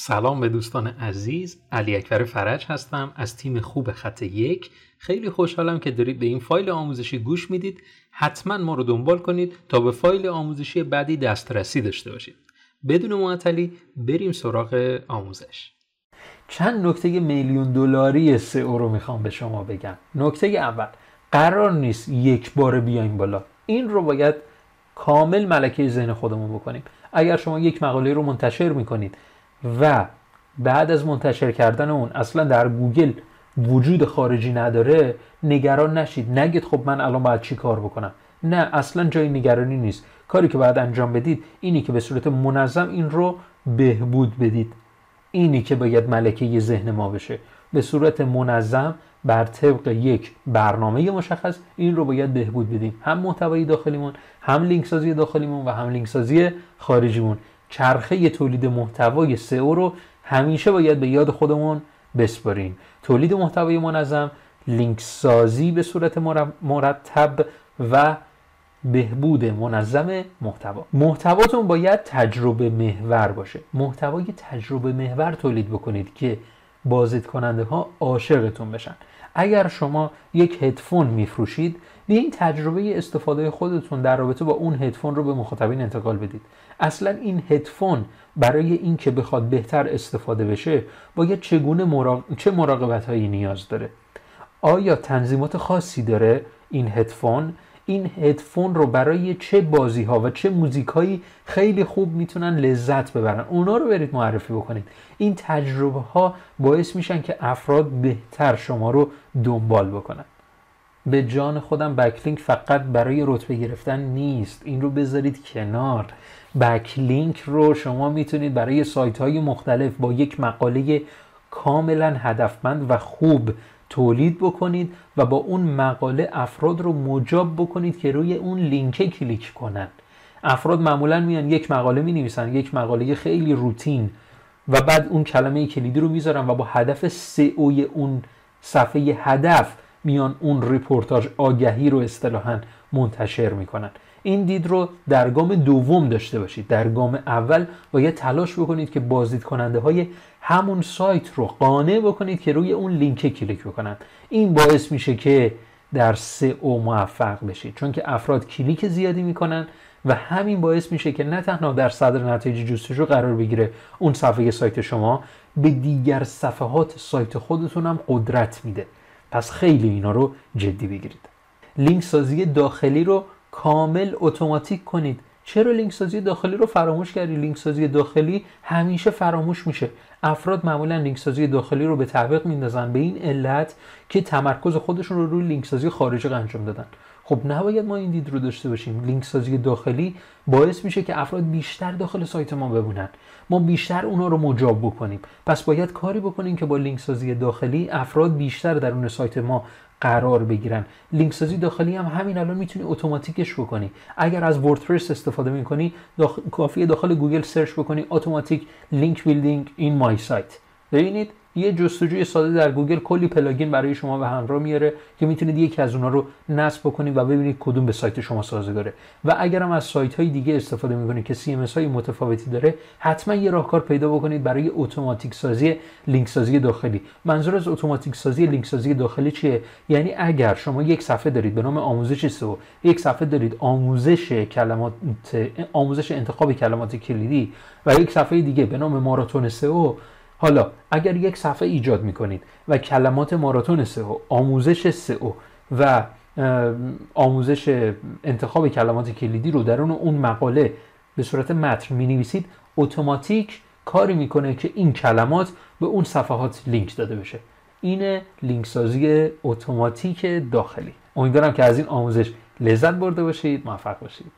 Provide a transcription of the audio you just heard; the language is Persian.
سلام به دوستان عزیز علی اکبر فرج هستم از تیم خوب خط یک. خیلی خوشحالم که دارید به این فایل آموزشی گوش می‌دید. حتما ما رو دنبال کنید تا به فایل آموزشی بعدی دسترسی داشته باشید. بدون معطلی بریم سراغ آموزش. چند نکته میلیون دلاری سئو رو می‌خوام به شما بگم. نکته اول قرار نیست یک بار بیایم بالا. این رو باید کامل ملکه ذهن خودمون بکنیم. اگر شما یک مقاله رو منتشر می‌کنید و بعد از منتشر کردن اون اصلا در گوگل وجود خارجی نداره نگران نشید. نگید خب من الان باید چی کار بکنم؟ نه اصلا جای نگرانی نیست. کاری که باید انجام بدید اینی که به صورت منظم این رو بهبود بدید. اینی که باید ملکه ذهن ما بشه. به صورت منظم بر طبق یک برنامه مشخص این رو باید بهبود بدیم. هم محتوای داخلیمون هم لینک سازی داخلیمون و هم لینک سازی خارجیمون. چرخه تولید محتوای سئو رو همیشه باید به یاد خودمون بسپاریم. تولید محتوای منظم لینک سازی به صورت مرتب و بهبود منظم محتوا. محتواتون باید تجربه محور باشه. محتوای تجربه محور تولید بکنید که بازدید کننده ها عاشقتون بشن. اگر شما یک هدفون میفروشید به این تجربه استفاده خودتون در رابطه با اون هدفون رو به مخاطبین انتقال بدید. اصلا این هدفون برای اینکه بخواد بهتر استفاده بشه باید چگونه مراق... چه مراقبت هایی نیاز داره؟ آیا تنظیمات خاصی داره این هدفون؟ این هدفون رو برای چه بازی ها و چه موزیک هایی خیلی خوب می‌تونن لذت ببرن؟ اونا رو برید معرفی بکنید. این تجربه ها باعث میشن که افراد بهتر شما رو دنبال بکنن. به جان خودم بکلینک فقط برای رتبه گرفتن نیست. این رو بذارید کنار. بکلینک رو شما می‌تونید برای سایت های مختلف با یک مقاله کاملا هدفمند و خوب تولید بکنید و با اون مقاله افراد رو مجاب بکنید که روی اون لینک کلیک کنن. افراد معمولا میان یک مقاله می نویسن یک مقاله خیلی روتین و بعد اون کلمه کلیدی رو می‌ذارن و با هدف سئوی اون صفحه هدف میان اون رپورتاژ آگهی رو اصطلاحا منتشر می‌کنن. این دید رو در گام دوم داشته باشید. در گام اول باید تلاش بکنید که بازدید کننده های همون سایت رو قانع بکنید که روی اون لینک کلیک بکنن. این باعث میشه که در اون موفق بشید. چون که افراد کلیک زیادی می‌کنن و همین باعث میشه که نه تنها در صدر نتایج جستجو قرار بگیره اون صفحه سایت شما به دیگر صفحات سایت خودتون هم قدرت میده. پس خیلی اینا رو جدی بگیرید. لینک سازی داخلی رو کامل اتوماتیک کنید. چرا لینک سازی داخلی رو فراموش کردی؟ لینک سازی داخلی همیشه فراموش میشه. افراد معمولا لینک سازی داخلی رو به تعویق میندازن به این علت که تمرکز خودشون رو روی لینک سازی خارجی انجام دادن. خب نباید ما این دید رو داشته باشیم. لینک سازی داخلی باعث میشه که افراد بیشتر داخل سایت ما بمونن. ما بیشتر اونا رو مجاب بکنیم. پس باید کاری بکنیم که با لینک سازی داخلی افراد بیشتر در اون سایت ما قرار بگیرن. لینک سازی داخلی هم همین الان می‌تونی اتوماتیکش بکنی. اگر از وردپرس استفاده می‌کنی داخل... کافیه داخل گوگل search بکنی automatic link building in my site. ببینید یه جستجوی ساده در گوگل کلی پلاگین برای شما به همراه میاره که می‌تونید یکی از اونها رو نصب بکنید و ببینید کدوم به سایت شما سازگاره و اگر هم از سایت های دیگه استفاده می‌کنید که CMS های متفاوتی داره حتما یه راهکار پیدا بکنید برای اتوماتیک سازی لینک سازی داخلی. منظور از اتوماتیک سازی لینک سازی داخلی چیه؟ یعنی اگر شما یک صفحه دارید به نام آموزش سو یک صفحه دارید آموزش کلمات آموزش انتخاب کلمات کلیدی و یک صفحه دیگه به نام ماراتون سو حالا اگر یک صفحه ایجاد می‌کنید و کلمات ماراتون سئو آموزش سئو و آموزش انتخاب کلمات کلیدی رو درون اون مقاله به صورت متن می نویسید اتوماتیک کاری می‌کنه که این کلمات به اون صفحات لینک داده بشه. این لینک سازی اتوماتیک داخلی. امیدوارم که از این آموزش لذت برده باشید موفق باشید.